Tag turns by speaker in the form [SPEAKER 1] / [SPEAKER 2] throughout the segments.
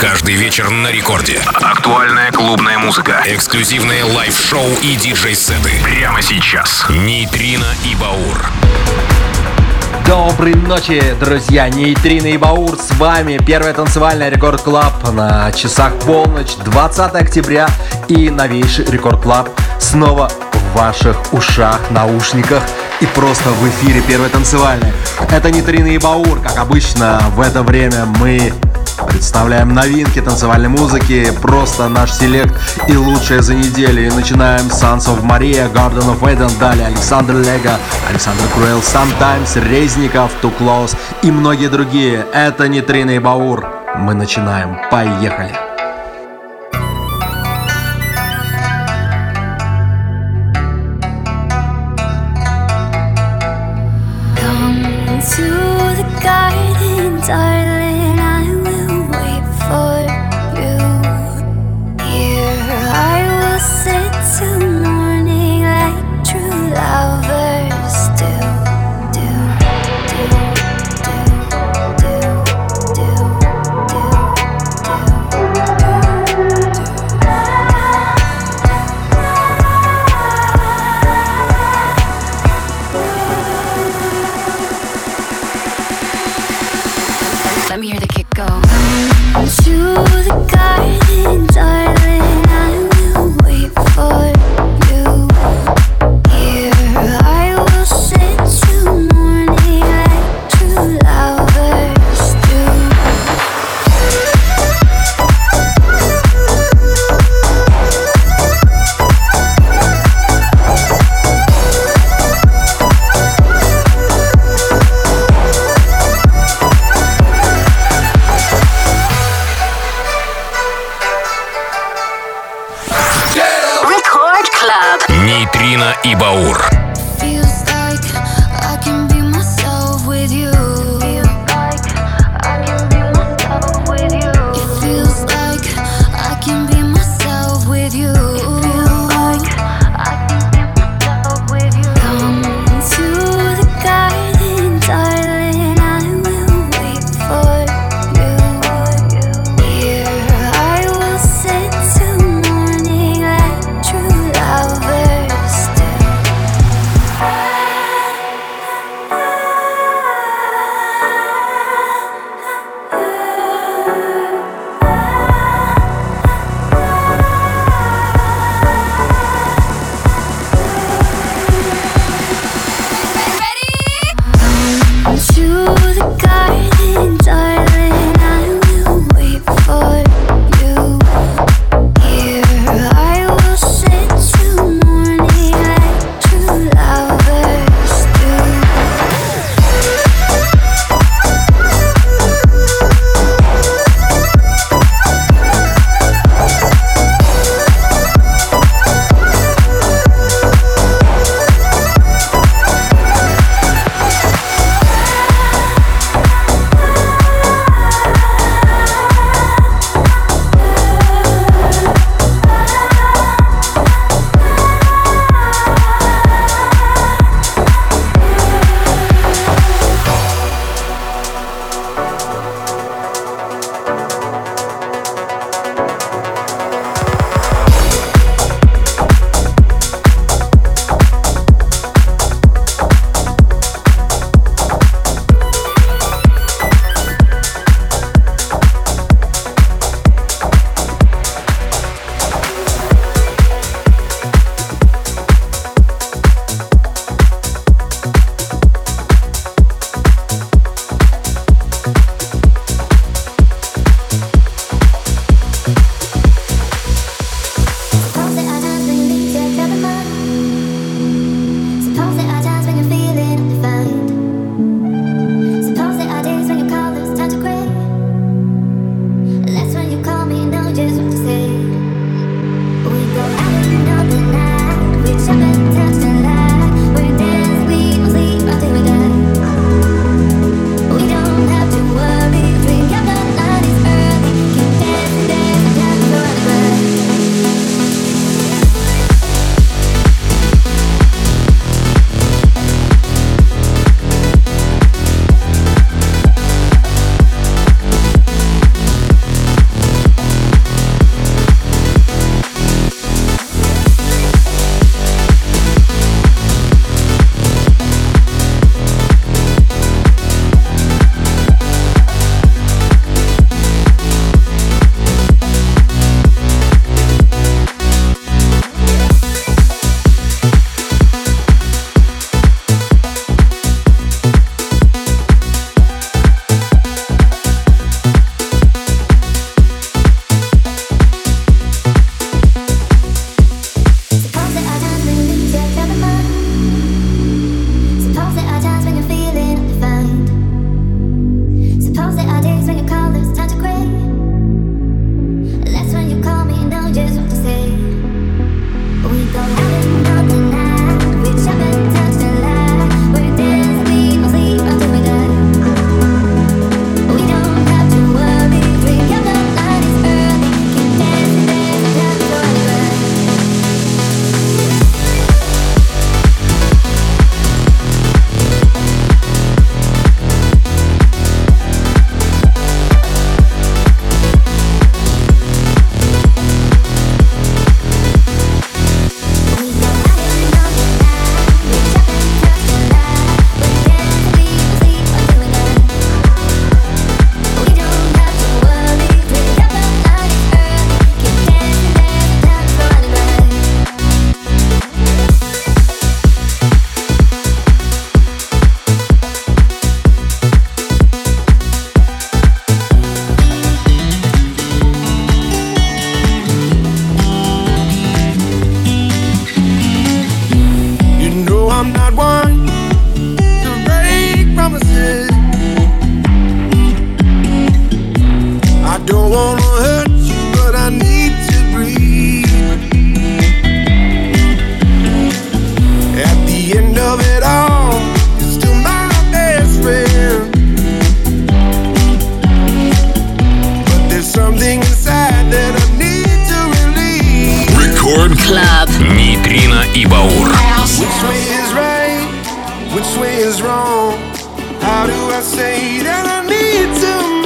[SPEAKER 1] Каждый вечер на рекорде.
[SPEAKER 2] Актуальная клубная музыка.
[SPEAKER 1] Эксклюзивные лайв-шоу и диджей-сеты.
[SPEAKER 2] Прямо сейчас.
[SPEAKER 1] Нейтрино и Баур.
[SPEAKER 3] Доброй ночи, друзья! Нейтрино и Баур с вами. Первая танцевальная Рекорд Клаб на часах полночь, 20 октября. И новейший Рекорд Клаб снова в ваших ушах, наушниках и просто в эфире первой танцевальной. Это Нейтрино и Баур. Как обычно, в это время мы Представляем новинки танцевальной музыки, просто наш селект и лучшее за неделю. И начинаем с Sons of Maria, Garden of Eden, далее Александр Лего, Александр Круэлл, Sometimes, Резников, Too Close и многие другие. Это не Трина и Баур. Мы начинаем. Поехали! Нейтрино и Баур.
[SPEAKER 4] Which way is wrong? How do I say that I need to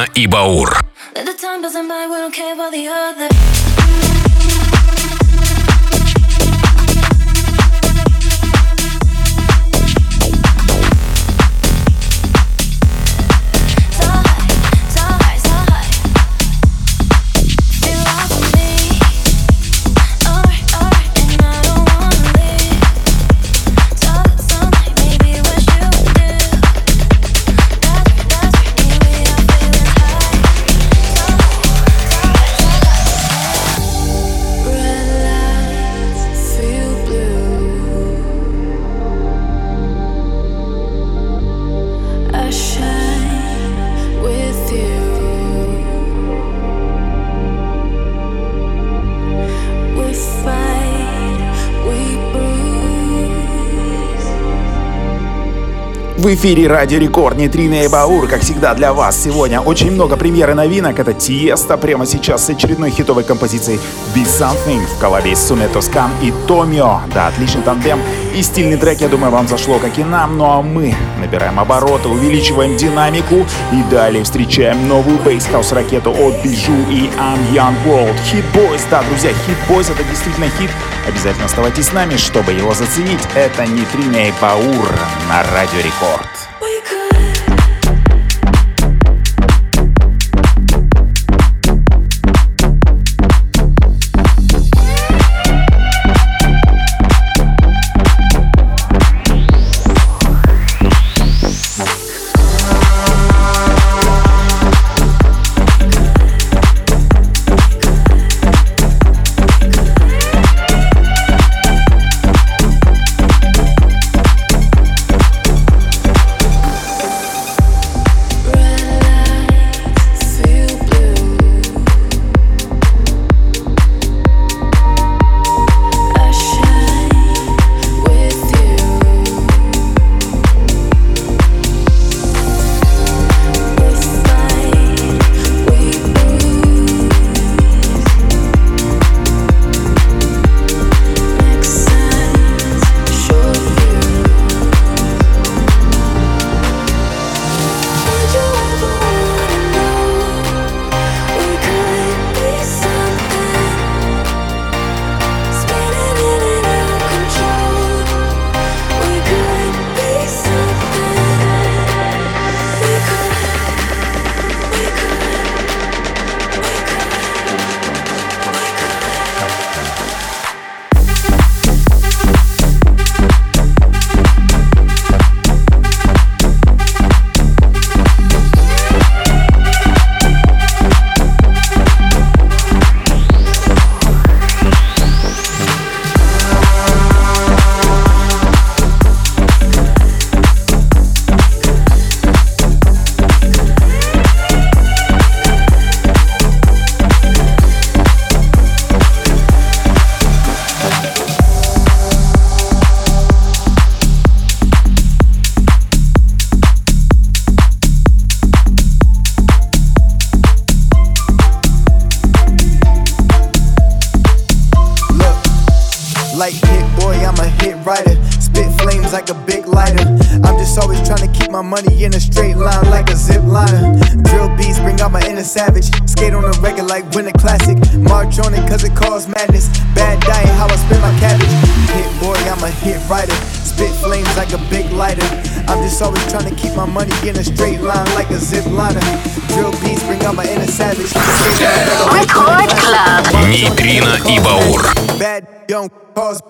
[SPEAKER 3] Лена и Баур.
[SPEAKER 5] Эфире Радио Рекорд, Нитрина и Баур, как всегда для вас сегодня очень много премьер и новинок. Это Тиеста прямо сейчас с очередной хитовой композицией Be Something в коллабе с Суме Тоскан и Томио. Да, отличный тандем и стильный трек, я думаю, вам зашло, как и нам. Ну а мы набираем обороты, увеличиваем динамику и далее встречаем новую бейсхаус ракету от Бижу и I'm Young World. Hit Boys, да, друзья, Hit Boys это действительно хит. Обязательно оставайтесь с нами, чтобы его заценить. Это Нитрина и Баур на Радио Рекорд.
[SPEAKER 6] Don't cause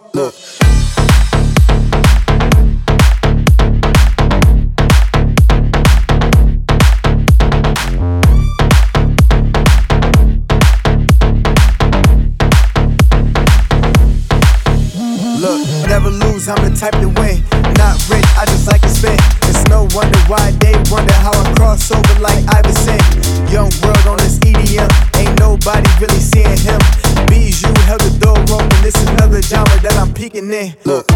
[SPEAKER 6] I'm. Look.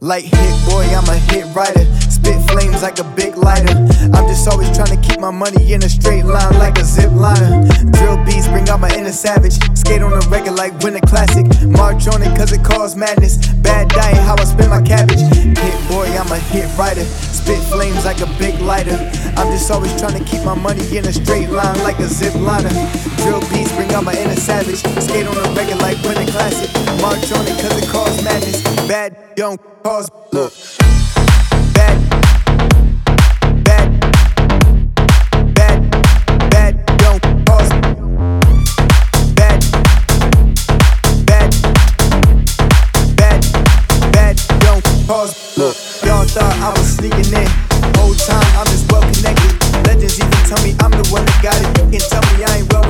[SPEAKER 6] Like hit boy, I'm a hit writer. Spit flames like a big lighter. I'm just always trying to keep my money in a straight line like a zip liner. Drill beats bring out my inner savage. Skate on the record like winter classic. March on it cause it cause madness. Bad diet, how I spend my cabbage. Hit boy, I'm a hit writer. Spit flames like a big lighter. I'm just always trying to keep my money in a straight line like a zip liner. Drill beats bring out my inner savage. Skate on the record like winter classic. March on it cause it cause madness. Bad don't cause look. Tell me I'm the one that got it. You can tell me I ain't well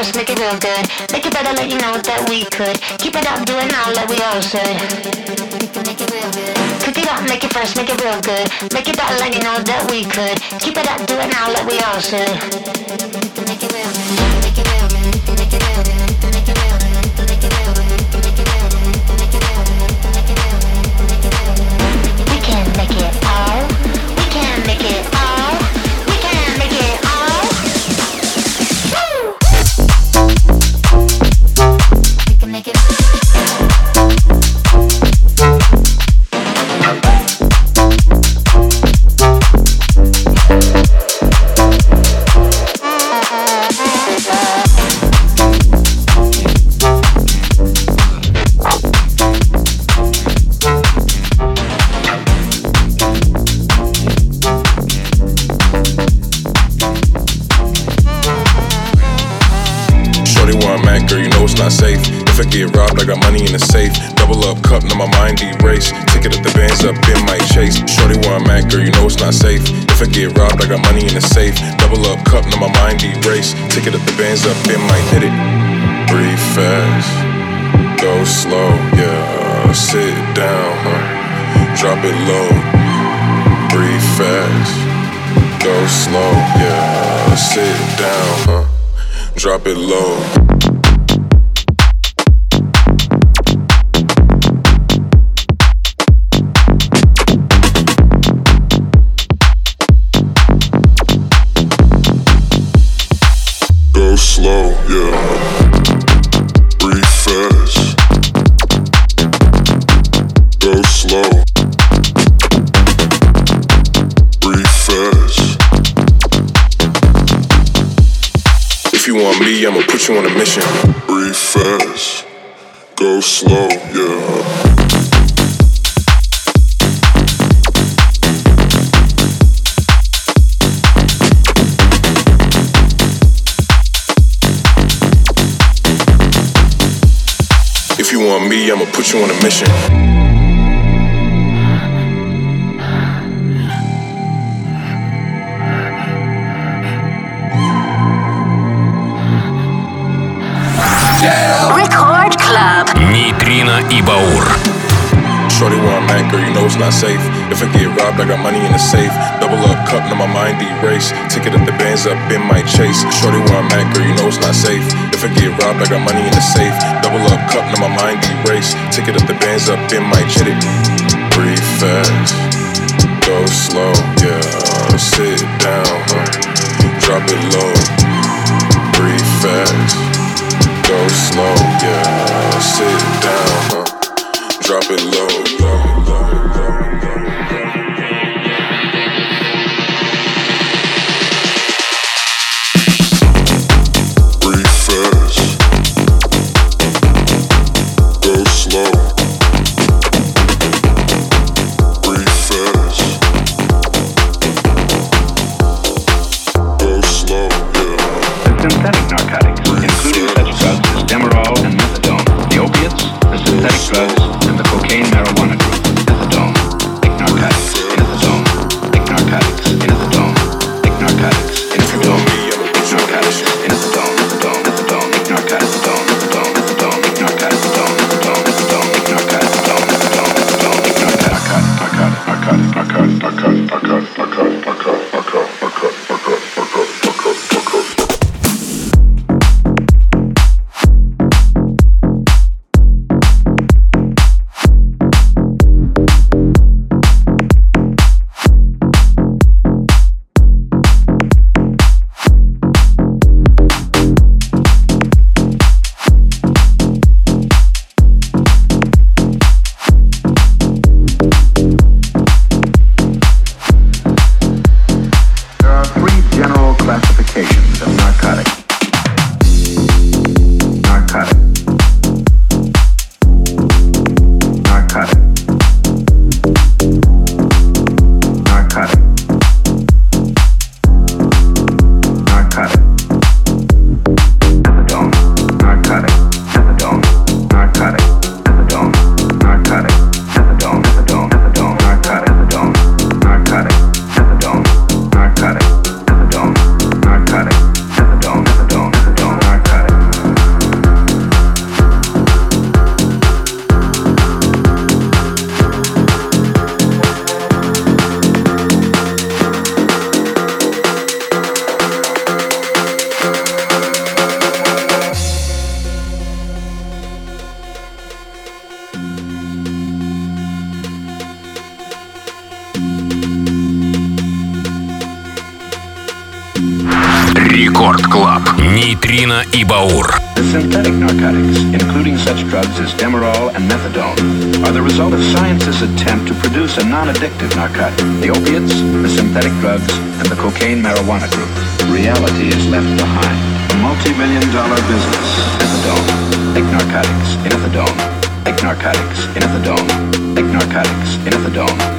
[SPEAKER 7] first, make it real good. Make it better, let you know that we could. Keep it up, do it now, that we all should. Make it real good. Cook it up, make it first, make it real good. Make it better, let you know that we could. Keep it up, do it now, that we all should. Make it real good. Make it real good.
[SPEAKER 8] not safe. If I get robbed, I got money in the safe. Double up cup, now my mind erase. Ticket at the bands up in my chase. Shorty where I'm at, girl, you know it's not safe. If I get robbed, I got money in the safe. Double up cup, now my mind erase. Ticket at the bands up in my hit it. Breathe fast, go slow, yeah. Sit down, huh? drop it low. Breathe fast, go slow, yeah. Sit down, huh? drop it low. You want me, I'ma put you on a mission. Breathe fast. Go slow, yeah. If you want me, I'ma put you on a mission.
[SPEAKER 3] Нейтрино и Баур.
[SPEAKER 8] Shorty where I'm at, girl, you know it's not safe. If I get robbed, I got money in the safe. Double up cup, now my mind erase. Ticket at the bands up, in my chase. Shorty where I'm at, girl, you know it's not safe. If I get robbed, I got money in the safe. Double up cup, now my mind erase. Ticket at the bands up, in my hit it. Breathe fast, go slow, yeah. Sit down, huh? Drop it low. Breathe fast, go slow, yeah. Sit down, huh? Drop it low, low, low, low.
[SPEAKER 3] Баур.
[SPEAKER 9] The synthetic narcotics, including such drugs as Demerol and methadone, are the result of science's attempt to produce a non-addictive narcotic. The opiates, the synthetic drugs, and the cocaine marijuana group. Reality is left behind. A multi-million dollar business. Methadone. Think narcotics. Methadone. Think narcotics. Methadone. Think narcotics. Methadone.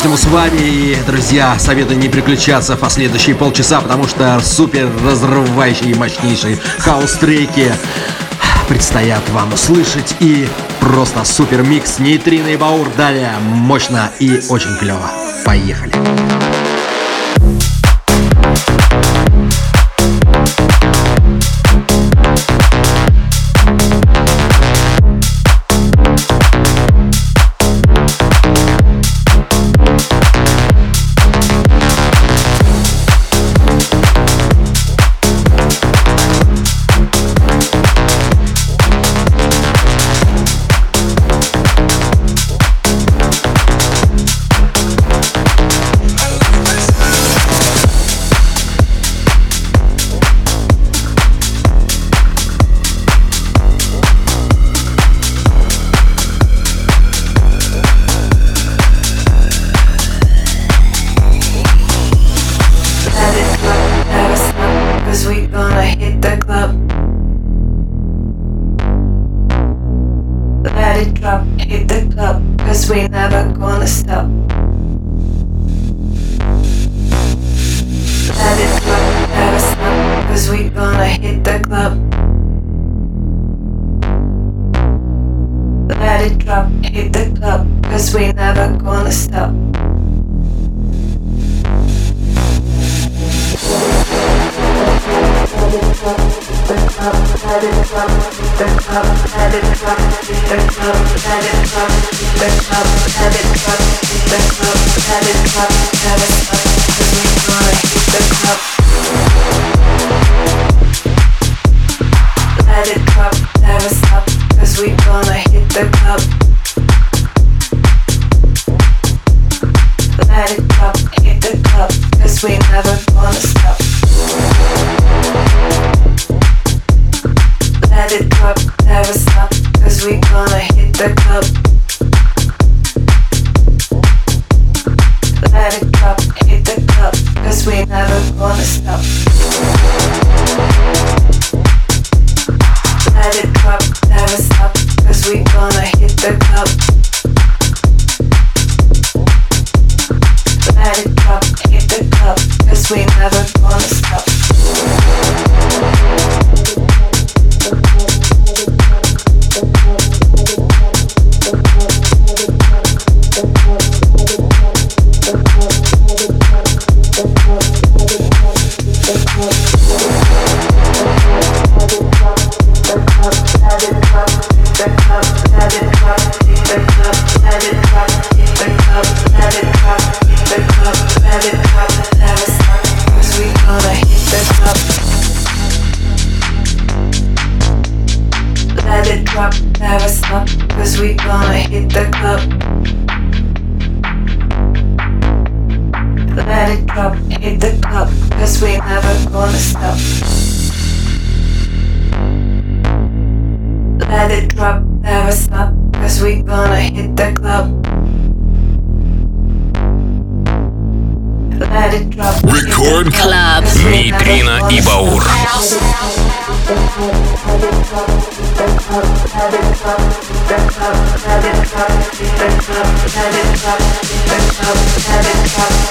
[SPEAKER 10] по-прежнему с вами. И, друзья, советую не переключаться в последующие полчаса, потому что супер разрывающие и мощнейшие хаус-треки предстоят вам услышать. И просто супер микс Нейтрины и баур далее мощно и очень клево. Поехали!
[SPEAKER 11] Поехали! Hit the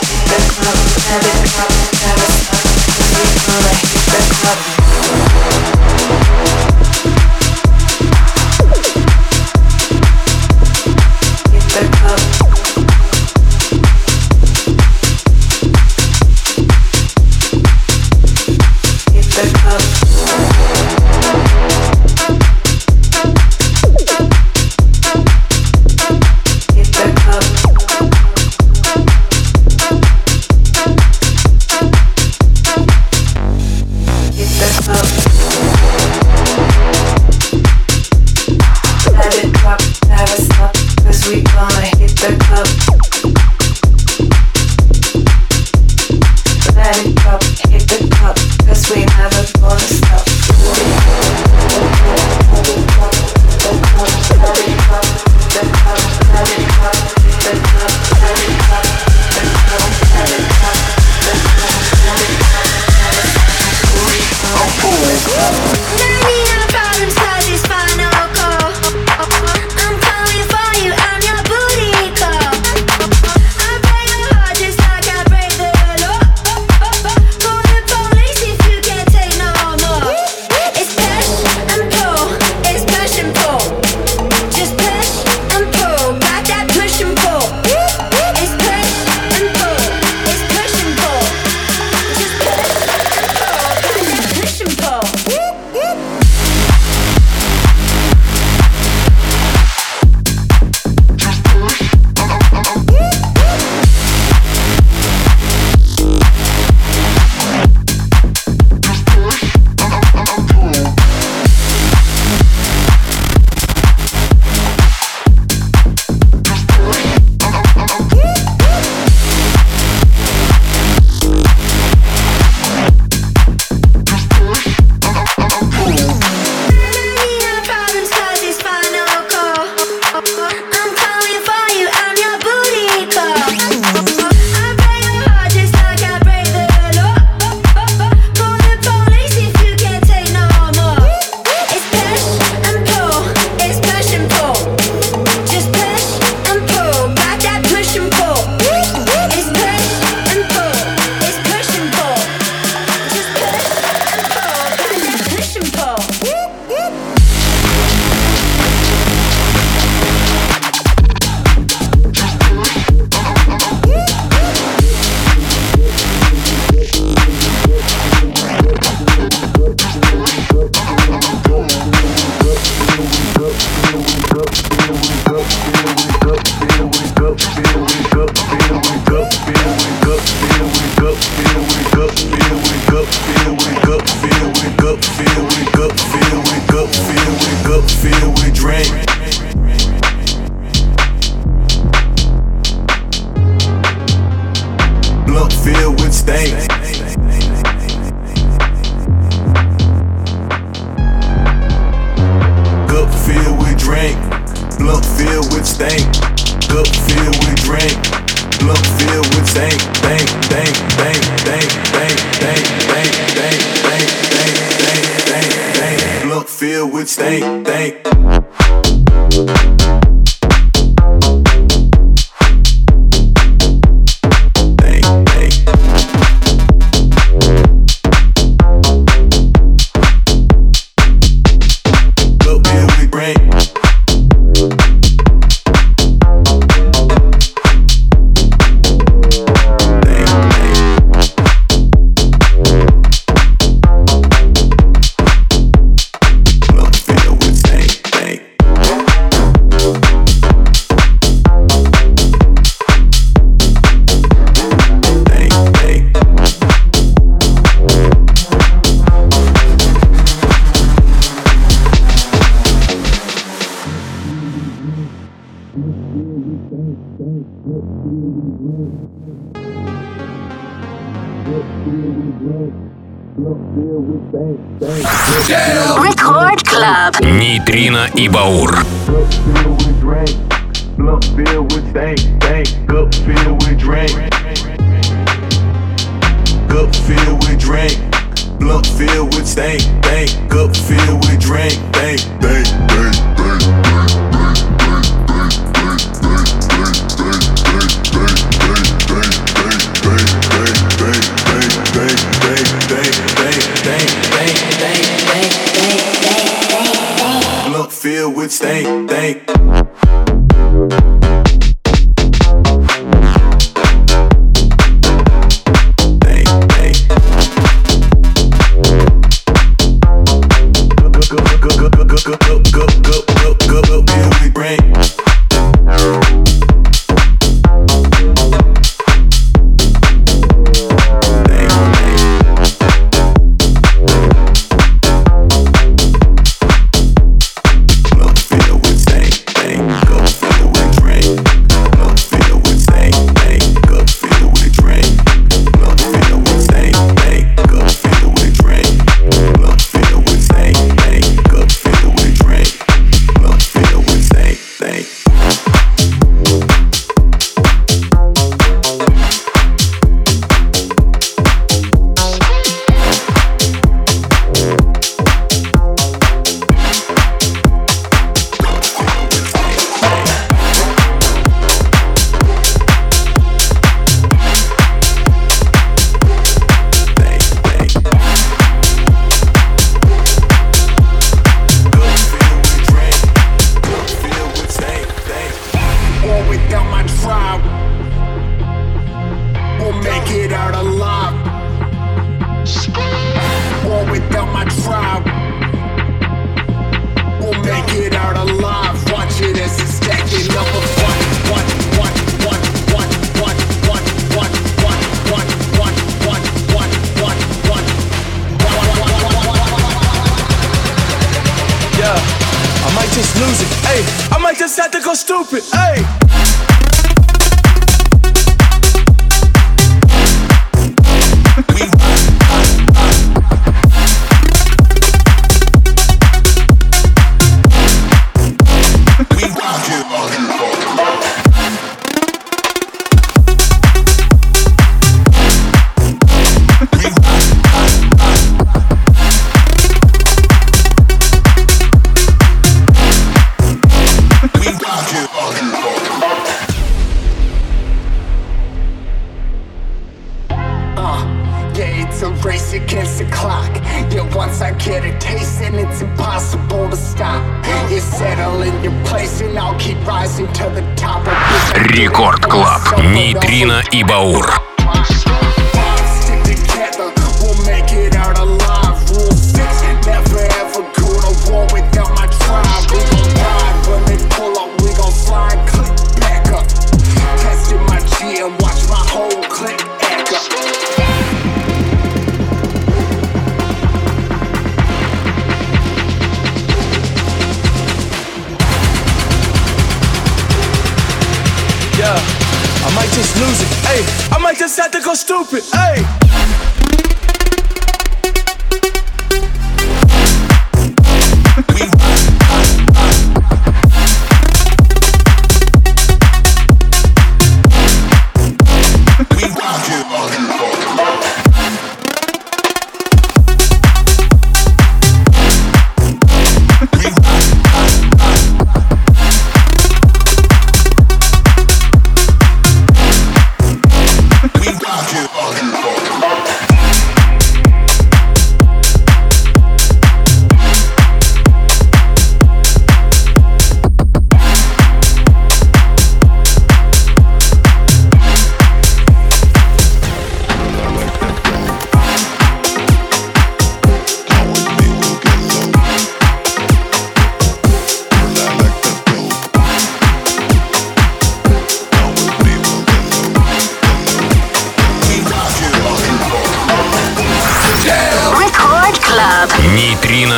[SPEAKER 3] и Баур.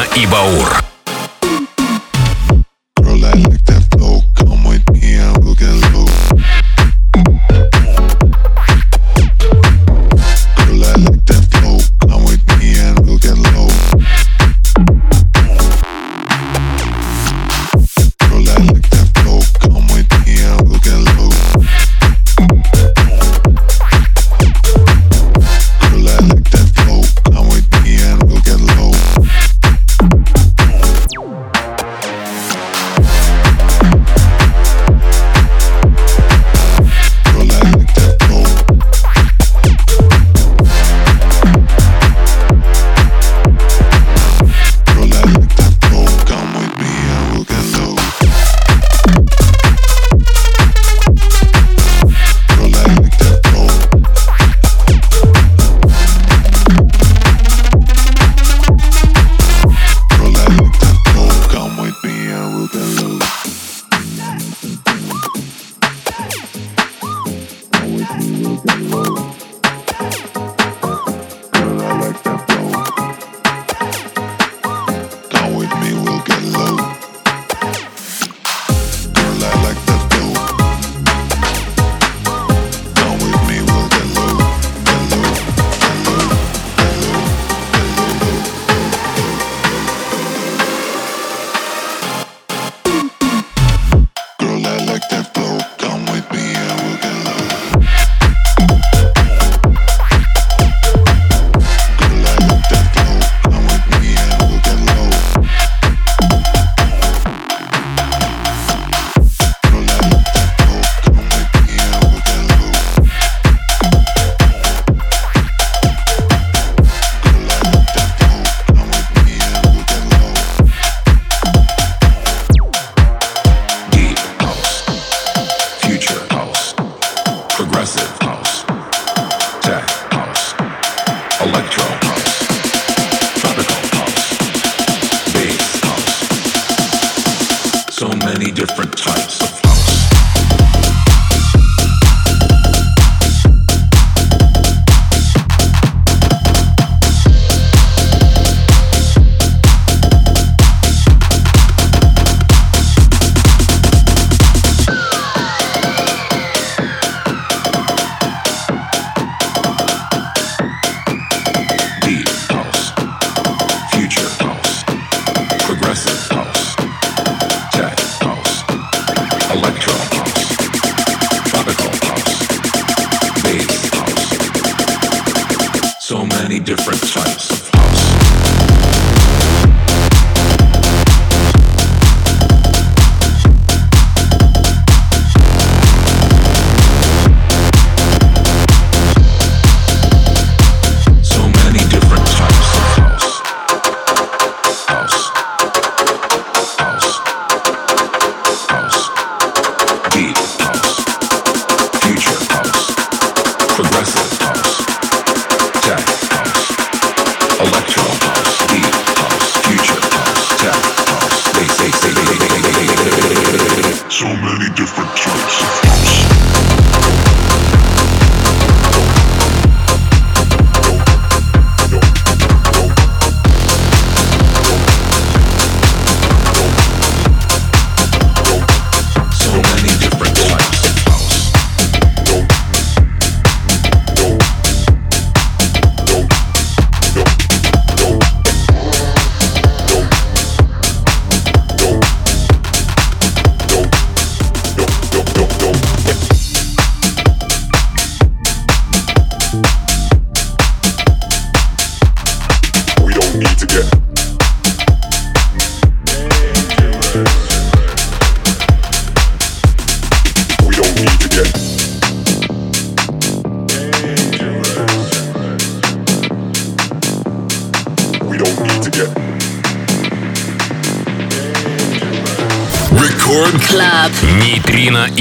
[SPEAKER 3] Нейтрино и Баур.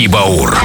[SPEAKER 3] И Баур.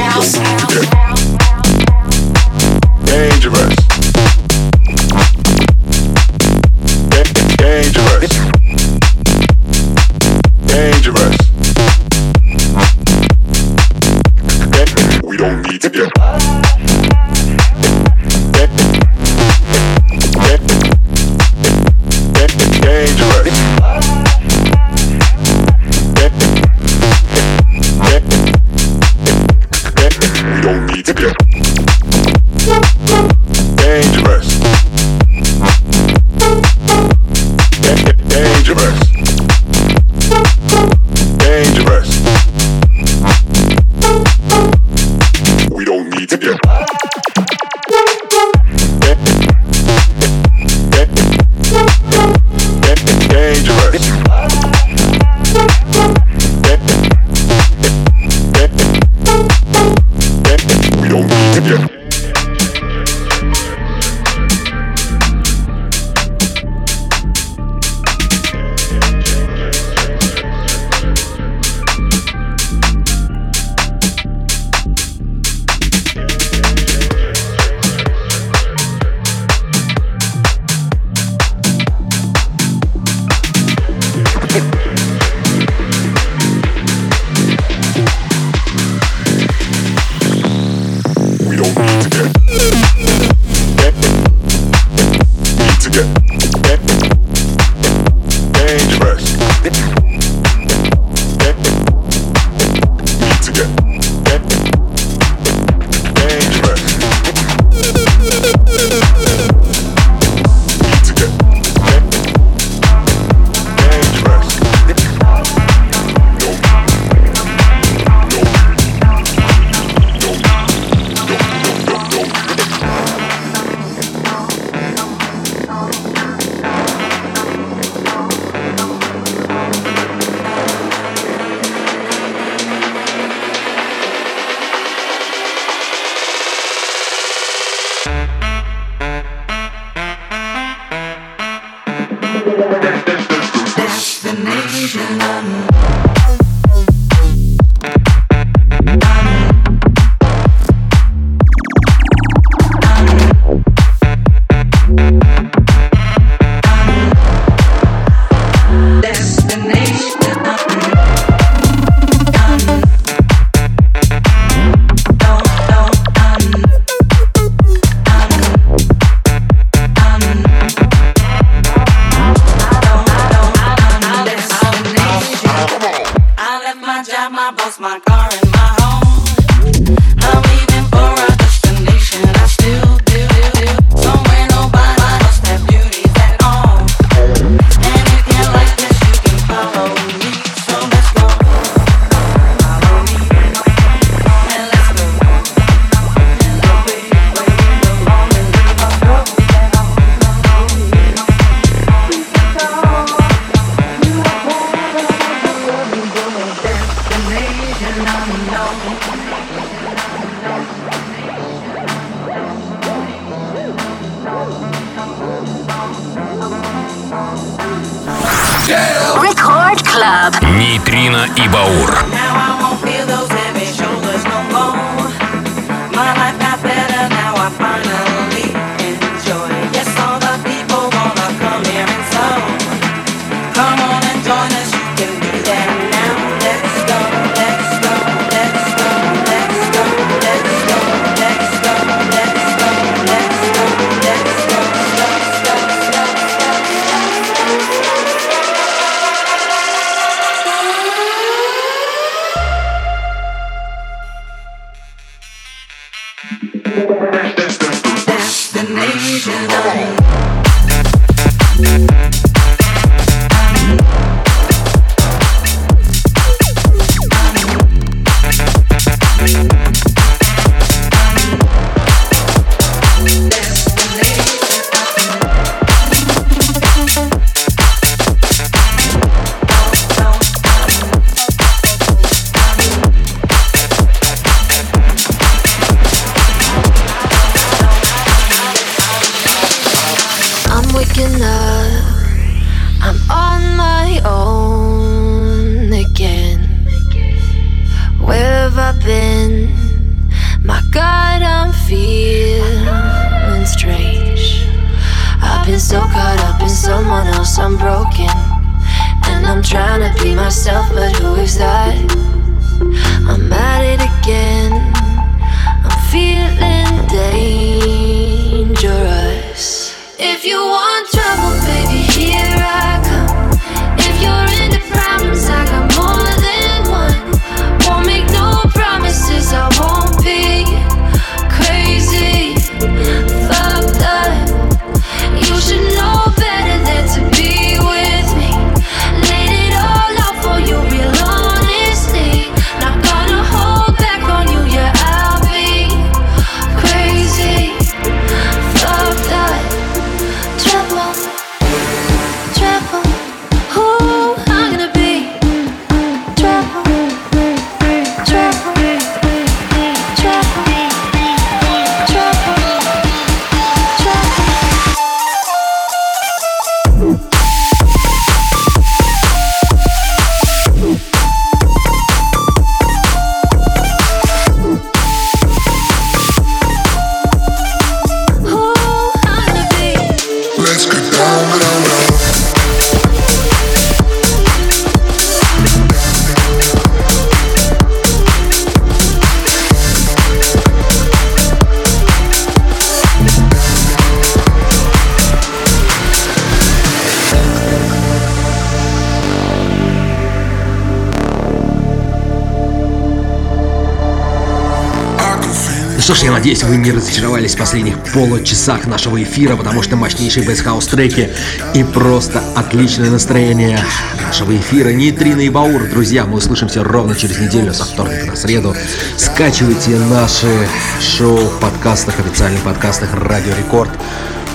[SPEAKER 10] Ж, я надеюсь, вы не разочаровались в последних получасах нашего эфира, потому что мощнейшие бейсхаус треки и просто отличное настроение нашего эфира. Нейтрина и Баур, друзья, мы услышимся ровно через неделю, со вторника на среду. Скачивайте наши шоу в подкастах, официальных подкастах Радио Рекорд.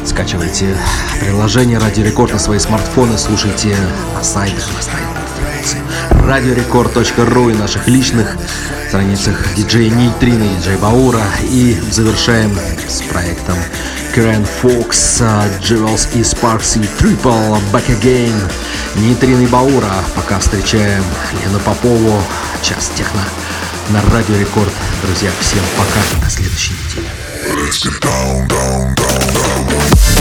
[SPEAKER 10] Скачивайте приложение Радио Рекорд на свои смартфоны, слушайте на сайтах, на странице радиорекорд.ру и наших личных страницах диджей Нейтрина и диджей Баура. И завершаем с проектом Karen Fox, Jewels и Sparks и Triple Back Again. Нейтрина и Баура. Пока встречаем Лену Попову. Час техно на Радио Рекорд. Друзья, всем пока. До следующей недели.
[SPEAKER 12] Let's get down, down, down, down.